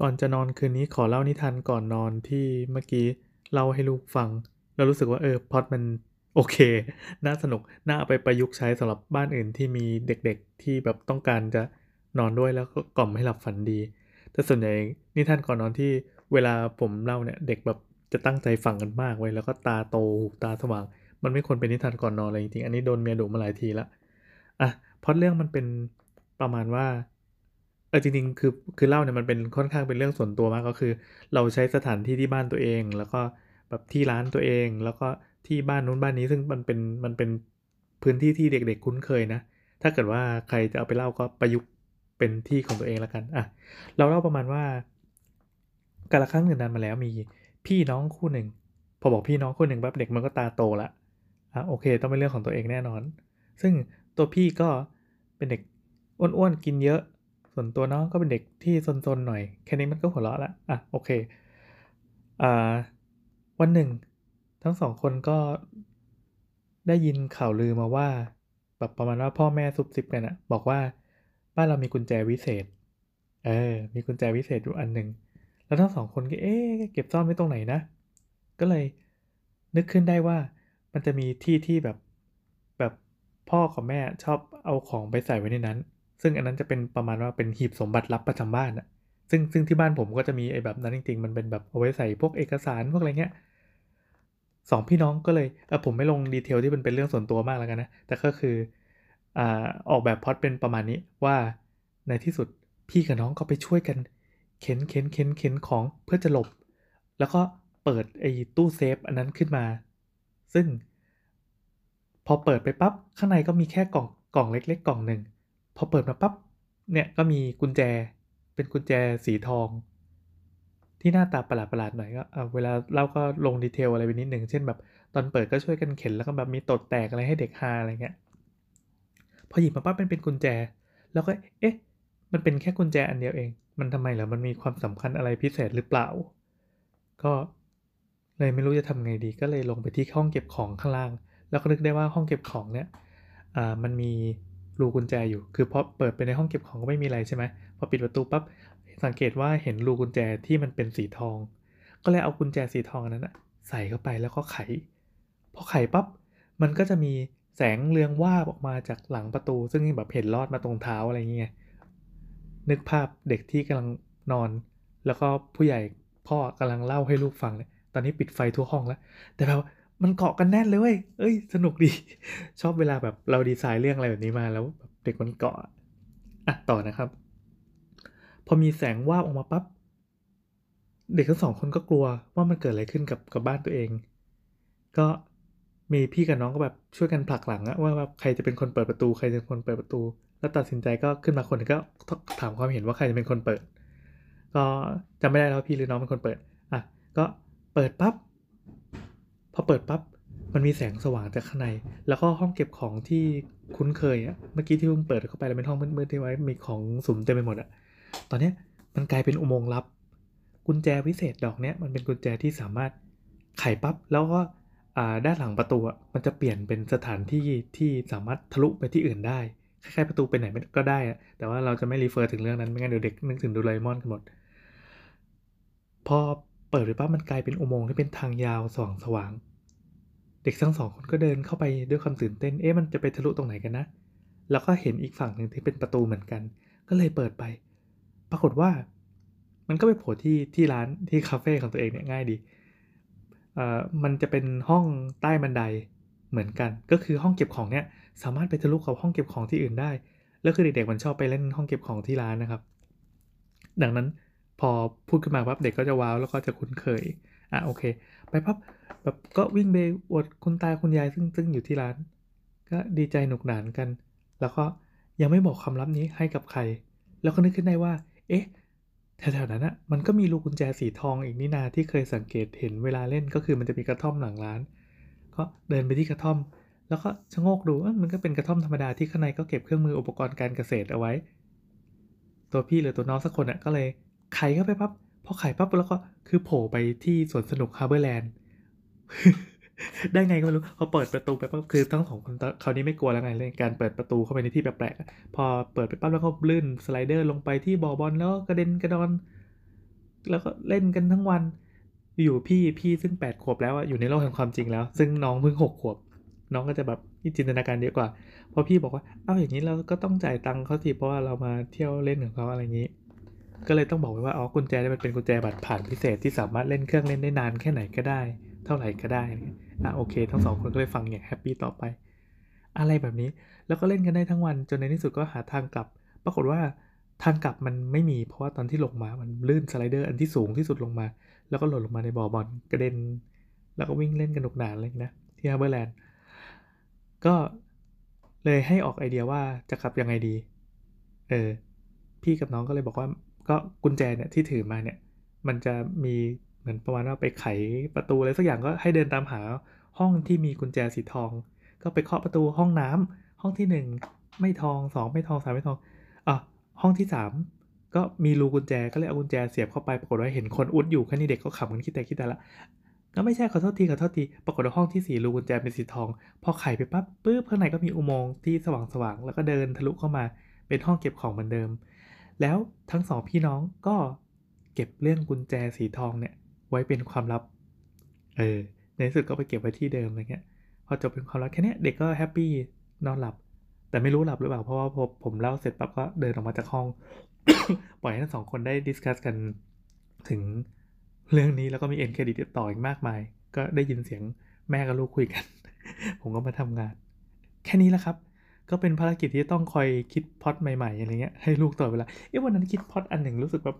ก่อนจะนอนคืนนี้ขอเล่านิทานก่อนนอนที่เมื่อกี้เล่าให้ลูกฟัง แล้วรู้สึกว่าเออพอดมันโอเค น่าสนุก น่าเอาไปประยุกต์ใช้สำหรับบ้านอื่นที่มีเด็กๆที่แบบต้องการจะนอนด้วยแล้วก็กล่อมให้หลับฝันดี แต่ส่วนใหญ่นิทานก่อนนอนที่เวลาผมเล่าเนี่ยเด็กแบบจะตั้งใจฟังกันมากไว้แล้วก็ตาโตหูตาสว่าง มันไม่ควรเป็นนิทานก่อนนอนเลยจริงๆ อันนี้โดนเมียดุมาหลายทีละ อะพอดเรื่องมันเป็นประมาณว่า เออจริงๆคือคือเล่าเนี่ยมันเป็นค่อนข้างเป็นเรื่องส่วนตัวมากก็คือ เราใช้สถานที่ที่บ้านตัวเอง แล้วก็แบบที่ร้านตัวเอง แล้วก็ที่บ้านนู้นบ้านนี้ซึ่งมันเป็นมันเป็นพื้นที่ที่เด็ก ๆ คุ้นเคยนะ ถ้าเกิดว่าใครจะเอาไปเล่าก็ประยุกต์เป็นที่ของตัวเองแล้วกันอะเราเล่าประมาณว่ากาละครั้งหนึ่งนานมาแล้วมีพี่น้องคู่หนึ่งพอบอกพี่น้องคู่หนึ่งแบบเด็กมันก็ตาโตละอะโอเค ต้องเป็นเรื่องของตัวเองแน่นอน ซึ่งตัวพี่ก็เป็นเด็กอ้วนๆกินเยอะ ส่วนตัวน้องก็เป็นเด็กที่ซนๆหน่อย แค่นี้มันก็หัวเราะละอะโอเคอ่าวันหนึ่ง ทั้งสองคนก็ได้ยินข่าวลือมาว่าแบบประมาณว่าพ่อแม่ซุบซิบกันอะบอกว่าบ้านเรามีกุญแจวิเศษ เออ มีกุญแจวิเศษอยู่อันหนึ่งแล้วทั้งสองคนก็เอ๊ะเก็บซ่อนไว้ตรงไหนนะ ก็เลยนึกขึ้นได้ว่ามันจะมีที่ที่แบบแบบพ่อกับแม่ชอบเอาของไปใส่ไว้ในนั้น ซึ่งอันนั้นจะเป็นประมาณว่าเป็นหีบสมบัติลับประจำบ้านอะซึ่งซึ่งที่บ้านผมก็จะมีไอ้แบบนั้นจริง ๆ มันเป็นแบบเอาไว้ใส่พวกเอกสารพวกอะไรเงี้ยสองพี่น้องก็เลยเออผมไม่ลงดีเทลที่มันเป็นเรื่องส่วนตัวมากแล้วกันนะ แต่ก็คืออ่าออกแบบพอดเป็นประมาณนี้ว่าในที่สุดพี่กับน้องก็ไปช่วยกัน เข็นเข็นเข็นเข็นของเพื่อจะหลบ แล้วก็เปิดไอ้ตู้เซฟอันนั้นขึ้นมา ซึ่ง พอเปิดไปปั๊บข้างในก็มีแค่กล่องกล่องเล็ก ๆ กล่องหนึ่ง พอเปิดมาปั๊บเนี่ยก็มีกุญแจเป็นกุญแจสีทอง ที่หน้าตาประหลาดๆหน่อยก็เวลาเราก็ลงดีเทลอะไรไปนิดหนึ่งเช่นแบบตอนเปิดก็ช่วยกันเข็นแล้วก็แบบมีตดแตกอะไรให้เด็กฮาอะไรเงี้ยพอหยิบมาปั๊บเป็นเป็นกุญแจ แล้วก็เอ๊ะ มันเป็นแค่กุญแจอันเดียวเอง มันทำไมเหรอมันมีความสำคัญอะไรพิเศษหรือเปล่า ก็เลยไม่รู้จะทำไงดี ก็เลยลงไปที่ห้องเก็บของข้างล่าง แล้วก็นึกได้ว่าห้องเก็บของเนี่ยอ่ามันมี รูกุญแจอยู่ คือพอเปิดไปในห้องเก็บของก็ไม่มีอะไรใช่ไหมพอปิดประตูปั๊บสังเกตว่าเห็นรูกุญแจที่มันเป็นสีทอง ก็เลยเอากุญแจสีทองนั้นนะใส่เข้าไปแล้วก็ไข พอไขปั๊บมันก็จะมีแสงเรืองว่าบออกมาจากหลังประตู ซึ่งแบบเห็นลอดมาตรงเท้าอะไรเงี้ยนึกภาพเด็กที่กำลังนอน แล้วก็ผู้ใหญ่พ่อกำลังเล่าให้ลูกฟังเนี่ยตอนนี้ปิดไฟทั่วห้องแล้ว แต่แบบ มันเกาะกันแน่นเลยเว้ยเอ้ย สนุกดี ชอบเวลาแบบเราดีไซน์เรื่องอะไรแบบนี้มาแล้วเด็กมันเกาะอะต่อนะครับ พอมีแสงว่าบออกมาปับ๊บเด็กทั้งสองคนก็กลัวว่ามันเกิดอะไรขึ้นกับกับบ้านตัวเอง ก็มีพี่กับน้องก็แบบช่วยกันผลักหลังอะว่าแบบใครจะเป็นคนเปิดประตูใครจะเป็นคนเปิดประตู แล้วตัดสินใจก็ขึ้นมาคนก็ถามความเห็นว่าใครจะเป็นคนเปิด ก็จำไม่ได้แล้วพี่หรือน้องเป็นคนเปิดอะก็เปิดปับ๊บ อเปิดปับ๊บมันมีแสงสว่างจากข้างใน แล้วก็ห้องเก็บของที่คุ้นเคยอะเมื่อกี้ที่เพิ่งเปิดเข้าไปแล้วเป็นห้องมืดๆที่ไว้มีของสุมเต็มไปหมดอะตอนนี้มันกลายเป็นอุโมงค์ลับ กุญแจวิเศษดอกเนี้ยมันเป็นกุญแจที่สามารถไขปับ๊บแล้วก็ด้านหลังประตูมันจะเปลี่ยนเป็นสถานที่ที่สามารถทะลุไปที่อื่นได้คล้ายๆประตูไปไหนก็ได้อะแต่ว่าเราจะไม่รีเฟอร์ถึงเรื่องนั้นไม่งั้นเดี๋ยวเด็กนึกถึงดูไลมอนกันหมด พอเปิดไปปั๊บมันกลายเป็นอุโมงค์ที่เป็นทางยาวสว่างสว่าง เด็กทั้งสองคนก็เดินเข้าไปด้วยความตื่นเต้น เอ๊ะมันจะไปทะลุตรงไหนกันนะ แล้วก็เห็นอีกฝั่งหนึ่งที่เป็นประตูเหมือนกัน ก็เลยเปิดไป ปรากฏว่า มันก็ไปโผล่ที่ที่ร้านที่คาเฟ่ของตัวเองเนี่ยง่ายดีอ่ามันจะเป็นห้องใต้บันไดเหมือนกัน ก็คือห้องเก็บของเนี่ยสามารถไปทะลุกับห้องเก็บของที่อื่นได้ แล้วคือเด็กๆมันชอบไปเล่นห้องเก็บของที่ร้านนะครับ ดังนั้นพอพูดขึ้นมาปั๊บเด็กก็จะว้าวแล้วก็จะคุ้นเคย อะโอเค ไปปั๊บแบบก็วิ่งไปอวดคุณตาคุณยายซึ่งซึ่งอยู่ที่ร้าน ก็ดีใจหนุกหนานกัน แล้วก็ยังไม่บอกคำลับนี้ให้กับใคร แล้วก็นึกขึ้นได้ว่า เอ๊ะแถวๆนั้นอะมันก็มีลูกกุญแจสีทองอีกนี่นาที่เคยสังเกตเห็นเวลาเล่นก็คือมันจะมีกระท่อมหลังร้าน ก็เดินไปที่กระท่อม แล้วก็ชะโงกดูมันก็เป็นกระท่อมธรรมดาที่ข้างในก็เก็บเครื่องมืออุปกรณ์การเกษตรเอาไว้ ตัวพี่หรือตัวน้องสักคนอะก็เลยไขเข้าไปปั๊บ พอไขปั๊บแล้วก็คือโผล่ไปที่สวนสนุกฮาร์เบอร์แลนด์ได้ไงก็ไม่รู้พอเปิดประตูไปปั๊บคือทั้งสองคนคราวนี้ไม่กลัวแล้วไงเลยการเปิดประตูเข้าไปในที่แปลกๆพอเปิดไปปั๊บแล้วก็ลื่นสไลเดอร์ลงไปที่บ่อบอลแล้วกระเด็นกระดอน แล้วก็เล่นกันทั้งวัน อยู่พี่พี่ซึ่งแปดขวบแล้วอยู่ในโลกแห่งความจริงแล้ว ซึ่งน้องเพิ่งหกขวบ น้องก็จะแบบจินตนาการเยอะกว่าเพราะพี่บอกว่าเอ้าอย่างนี้เราก็ต้องจ่ายตังค์เขาสิเพราะว่าเรามาเที่ยวเล่นของเขาอะไรอย่างนี้ ก็เลยต้องบอกไว้ว่าอ๋อกุญแจนี่มันเป็นกุญแจบัตรผ่านพิเศษที่สามารถเล่นเครื่องเล่นได้นานแค่ไหนก็ได้ เท่าไหร่ก็ได้อะโอเค ทั้งสองคนก็เลยฟังอย่าง happy ต่อไป อะไรแบบนี้แล้วก็เล่นกันได้ทั้งวันจนในที่สุดก็หาทางกลับ ปรากฏว่าทางกลับมันไม่มีเพราะว่าตอนที่ลงมามันลื่นสไลเดอร์อันที่สูงที่สุดลงมา แล้วก็หล่นลงมาในบ่อบอลกระเด็น แล้วก็วิ่งเล่นกันหนุกหนานเลยนะที่ฮาร์เบอร์แลนด์ก็เลยให้ออกไอเดียว่าจะขับยังไงดี เออ พี่กับน้องก็เลยบอกว่า ก็กุญแจเนี่ยที่ถือมาเนี่ยมันจะมีเหมือนประมาณว่าไปไขประตูอะไรสักอย่างก็ให้เดินตามหาห้องที่มีกุญแจสีทอง ก็ไปเคาะประตูห้องน้ำห้องที่หนึ่งไม่ทองสองไม่ทองสามไม่ทองอะห้องที่สามก็มีรูกุญแจก็เลยเอากุญแจเสียบเข้าไปปรากฏว่าเห็นคนอุดอยู่แค่นี้เด็กก็ขำกันคิดแต่คิดแต่ละก็ไม่ใช่ขอโทษทีขอโทษทีปรากฏว่าห้องที่สี่รูกุญแจเป็นสีทอง พอไขไปปั๊บปุ๊บข้างในก็มีอุโมงค์ที่สว่างสว่างแล้วก็เดินทะลุเข้ามาเป็นห้องเก็บของเหมือนเดิม แล้วทั้งสองพี่น้องก็เก็บเรื่องกุญแจสีทองเนี่ยไว้เป็นความลับ เออ ในที่สุดก็ไปเก็บไว้ที่เดิมอะไรเงี้ย พอจบเป็นความลับแค่นี้เด็กก็ happy นอนหลับ แต่ไม่รู้หลับหรือเปล่า เพราะว่าพอผมเล่าเสร็จปั๊บก็เดินออกมาจากห้อง ปล่อยให้ทั้งสองคนได้ discuss กันถึงเรื่องนี้แล้วก็มี end credit ต่ออีกมากมาย ก็ได้ยินเสียงแม่กับลูกคุยกัน ผมก็มาทำงาน แค่นี้แหละครับ ก็เป็นภารกิจที่ต้องคอยคิดพอตใหม่ๆอะไรเงี้ยให้ลูกต่อเวลาเอ๊ะวันนั้นคิดพอตอันหนึ่งรู้สึกแบบ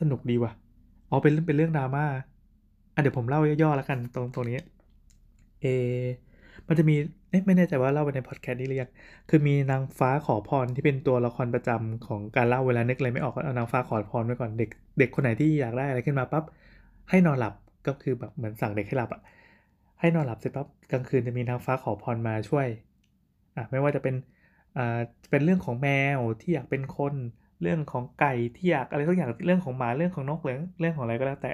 สนุกดีว่ะอ๋อเป็นเรื่องเป็นเรื่องดราม่าอะเดี๋ยวผมเล่าย่อๆแล้วกันตรงตรงนี้เอมันจะมีเอ๊ะไม่แน่ใจว่าเล่าไปในพอดแคสต์นี้หรือยังคือมีนางฟ้าขอพรที่เป็นตัวละครประจำของการเล่าเวลานึกอะไรไม่ออกก็เอานางฟ้าขอพรไว้ก่อนเด็กเด็กคนไหนที่อยากได้อะไรขึ้นมาปั๊บให้นอนหลับก็คือแบบเหมือนสั่งเด็กให้หลับอะให้นอนหลับเสร็จปั๊บกลางคืนจะมีนางฟ้าขอพรมาช่วย อะไม่ว่าจะเป็นอ่าเป็นเรื่องของแมวที่อยากเป็นคน เรื่องของไก่ที่อยากอะไรทุกอย่างเรื่องของหมาเรื่องของนกเรื่องเรื่องของอะไรก็แล้วแต่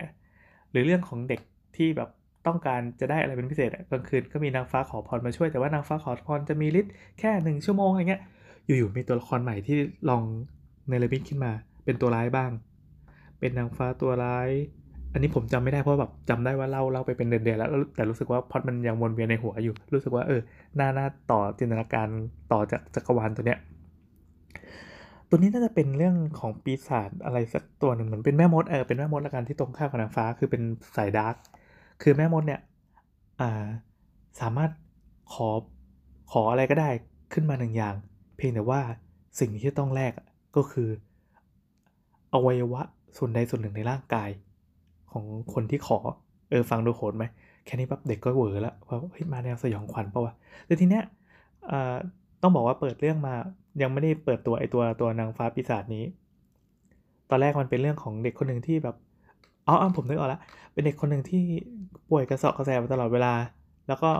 หรือเรื่องของเด็กที่แบบต้องการจะได้อะไรเป็นพิเศษกลางคืนก็มีนางฟ้าขอพรมาช่วยแต่ว่านางฟ้าขอพรจะมีฤทธิ์แค่หนึ่งชั่วโมงอะไรเงี้ยอยู่ๆมีตัวละครใหม่ที่ลองในระมิดขึ้นมา เป็นตัวร้ายบ้าง เป็นนางฟ้าตัวร้าย อันนี้ผมจำไม่ได้เพราะแบบจำได้ว่าเล่าเล่าไปเป็นเดือนๆแล้ว แต่รู้สึกว่าพอดมันยังวนเวียนในหัวอยู่ รู้สึกว่าเออน่าน่าต่อจินตนาการต่อจากจักรวาลตัวเนี้ยตัวนี้น่าจะเป็นเรื่องของปีศาจอะไรสักตัวหนึ่งเหมือนเป็นแม่มดเออเป็นแม่มดละกันที่ตรงข้ามกับนางฟ้าคือเป็นสายดาร์กคือแม่มดเนี่ยอ่าสามารถขอขออะไรก็ได้ขึ้นมาหนึ่งอย่าง เพียงแต่ว่าสิ่งที่ต้องแลกก็คือ อวัยวะส่วนใดส่วนหนึ่งในร่างกาย ของคนที่ขอ เออฟังดูโหดไหม แค่นี้ปั๊บเด็กก็เหวอแล้วว่าเฮ้ยมาแนวสยองขวัญปะวะแต่ทีเนี้ยต้องบอกว่าเปิดเรื่องมายังไม่ได้เปิดตัวไอตัวตัวนางฟ้าปีศาจนี้ ตอนแรกมันเป็นเรื่องของเด็กคนหนึ่งที่แบบอ๋อผมนึกออกแล้วเป็นเด็กคนหนึ่งที่ป่วยกระสอบกระแสมาตลอดเวลา แล้วก็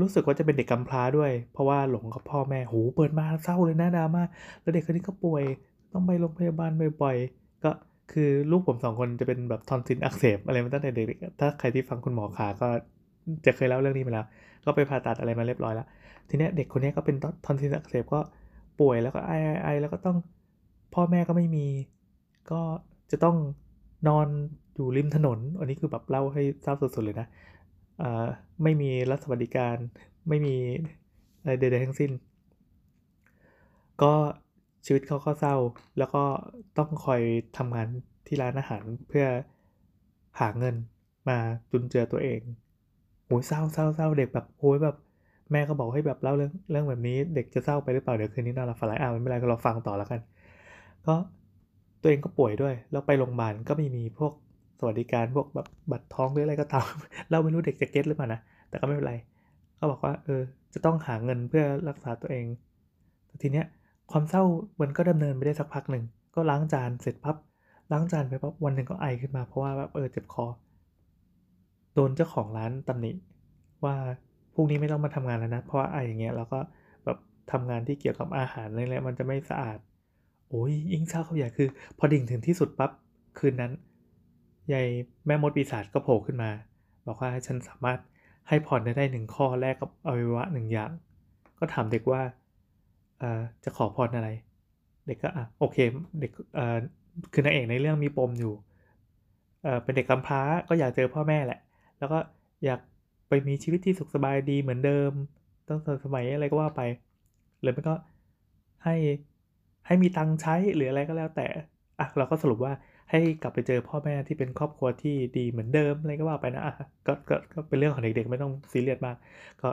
รู้สึกว่าจะเป็นเด็กกำพร้าด้วย เพราะว่าหลงกับพ่อแม่โหเปิดมาเศร้าเลยนะดราม่าแล้วเด็กคนนี้ก็ป่วยต้องไปโรงพยาบาลบ่อยๆก็ คือลูกผมสองคนจะเป็นแบบทอนซิลอักเสบอะไรมาตั้งแต่เด็กถ้าใครที่ฟังคุณหมอขาก็จะเคยเล่าเรื่องนี้มาแล้ว ก็ไปผ่าตัดอะไรมาเรียบร้อยแล้ว ทีนี้เด็กคนนี้ก็เป็นทอนซิลอักเสบก็ป่วยแล้วก็ไอไอแล้วก็ต้องพ่อแม่ก็ไม่มี ก็จะต้องนอนอยู่ริมถนน อันนี้คือแบบเล่าให้เศร้าสุดๆเลยนะไม่มีรัฐสวัสดิการ ไม่มีอะไรใดๆทั้งสิ้น ก็ ชีวิตเขาก็เศร้า แล้วก็ต้องคอยทำงานที่ร้านอาหารเพื่อหาเงินมาจุนเจือตัวเองโอ้ยเศร้าเศร้าเศร้าเด็กแบบโอ้ยแบบแม่ก็บอกให้แบบเล่าเรื่องเรื่องแบบนี้ เด็กจะเศร้าไปหรือเปล่าเดี๋ยวคืนนี้นอนหลับฝันร้ายอ่าไม่เป็นไรก็เราฟังต่อแล้วกัน ก็ตัวเองก็ป่วยด้วย แล้วไปโรงพยาบาลก็ไม่มีพวกสวัสดิการพวกแบบบัตรท้องหรืออะไรก็ตามเราไม่รู้เด็กจะเก็ตหรือเปล่านะแต่ก็ไม่เป็นไรเขาบอกว่าเออจะต้องหาเงินเพื่อรักษาตัวเองแต่ทีเนี้ย ความเศร้ามันก็ดำเนินไปได้สักพักหนึ่ง ก็ล้างจานเสร็จปั๊บล้างจานไปปั๊บวันหนึ่งก็ไอขึ้นมาเพราะว่าแบบเออเจ็บคอ โดนเจ้าของร้านตำหนิว่าพรุ่งนี้ไม่ต้องมาทำงานแล้วนะ เพราะว่าไออย่างเงี้ยแล้วก็แบบทำงานที่เกี่ยวกับอาหารอะไรๆมันจะไม่สะอาด โอ้ยยิ่งเศร้าเขาใหญ่คือ พอดิ่งถึงที่สุดปั๊บคืนนั้นยายแม่มดปีศาจก็โผล่ขึ้นมา บอกว่าฉันสามารถให้พรได้ได้หนึ่งข้อแรกกับอวัยวะหนึ่งอย่าง ก็ถามเด็กว่า จะขอพรอะไร เด็กก็อะโอเคเด็กคือนางเอกในเรื่องมีปมอยู่เป็นเด็กกำพร้าก็อยากเจอพ่อแม่แหละ แล้วก็อยากไปมีชีวิตที่สุขสบายดีเหมือนเดิมตั้งแต่สมัยอะไรก็ว่าไปหรือไม่ก็ให้ให้มีตังค์ใช้หรืออะไรก็แล้วแต่อะเราก็สรุปว่าให้กลับไปเจอพ่อแม่ที่เป็นครอบครัวที่ดีเหมือนเดิมอะไรก็ว่าไปนะอะก็ก็ก็เป็นเรื่องของเด็กๆ ไม่ต้องซีเรียสมาก ก็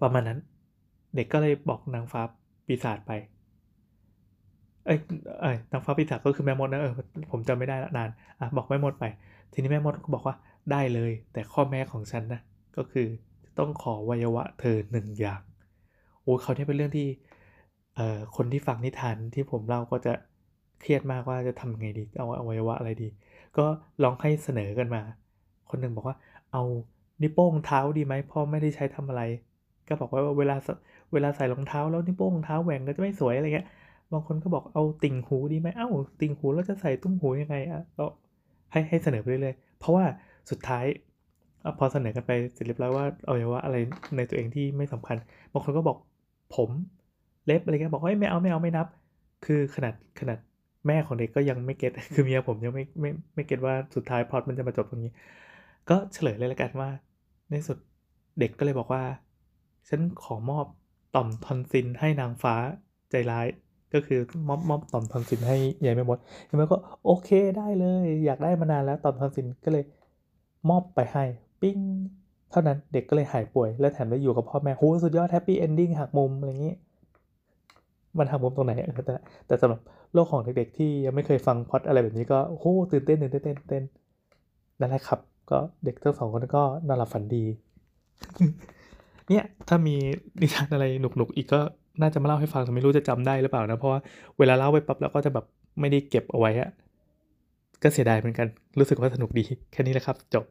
ประมาณนั้น เด็กก็เลยบอกนางฟ้าปีศาจไป เอ้ยเอ้ยนางฟ้าปีศาจก็คือแม่มดนะเออผมจำไม่ได้ละนานอะบอกแม่มดไป ทีนี้แม่มดก็บอกว่าได้เลย แต่ข้อแม้ของฉันนะก็คือต้องขอวัยวะเธอหนึ่งอย่างโอ้เขาเนี่ยเป็นเรื่องที่เอ่อคนที่ฟังนิทานที่ผมเล่าก็จะเครียดมากว่าจะทำไงดีเอาอวัยวะอะไรดี ก็ลองให้เสนอกันมา คนหนึ่งบอกว่าเอานิ้วโป้งเท้าดีไหมพ่อไม่ได้ใช้ทำอะไร ก็บอกว่าเวลา เวลาใส่รองเท้าแล้วนิ้วโป้งเท้าแหว่งก็จะไม่สวยอะไรเงี้ย บางคนก็บอกเอาติ่งหูดีไหมเอ้า ติ่งหูแล้วจะใส่ตุ้มหูยังไงอะก็ให้ให้เสนอไปเรื่อยๆ เพราะว่าสุดท้ายพอเสนอกันไปเสร็จเรียบร้อยว่าเอาไว้ว่าอะไรในตัวเองที่ไม่สำคัญ บางคนก็บอกผมเล็บอะไรเงี้ยบอกว่าไม่เอาไม่เอาไม่นับ คือขนาดขนาดแม่ของเด็กก็ยังไม่เก็ตคือเมียผมยังไม่ไม่ไม่เก็ตว่าสุดท้ายพอดมันจะมาจบตรงนี้ ก็เฉลยเลยละกันว่า ในสุดเด็กก็เลยบอกว่า ฉันขอมอบ ต่อมทอนซินให้นางฟ้าใจร้าย ก็คือมอบมอบต่อมทอนซินให้ยายแม่มดยายแม่ก็โอเคได้เลย อยากได้มานานแล้วต่อมทอนซินก็เลยมอบไปให้ปิ้งเท่านั้นเด็กก็เลยหายป่วย และแถมได้อยู่กับพ่อแม่โหสุดยอด happy ending หักมุมอะไรอย่างนี้ มันหักมุมตรงไหนแต่แต่สำหรับโลกของเด็กๆที่ยังไม่เคยฟังพล็อตอะไรแบบนี้ก็โหตื่นเต้นตื่นเต้นตื่นเต้นนั่นแหละครับ ก็เด็กทั้งสองคนก็นอนหลับฝันดี เนี่ยถ้ามีนิทานอะไรหนุกๆอีกก็น่าจะมาเล่าให้ฟังแต่ไม่รู้จะจำได้หรือเปล่านะเพราะว่าเวลาเล่าไปปั๊บแล้วก็จะแบบไม่ได้เก็บเอาไว้อะก็เสียดายเหมือนกันรู้สึกว่าสนุกดีแค่นี้แหละครับจบ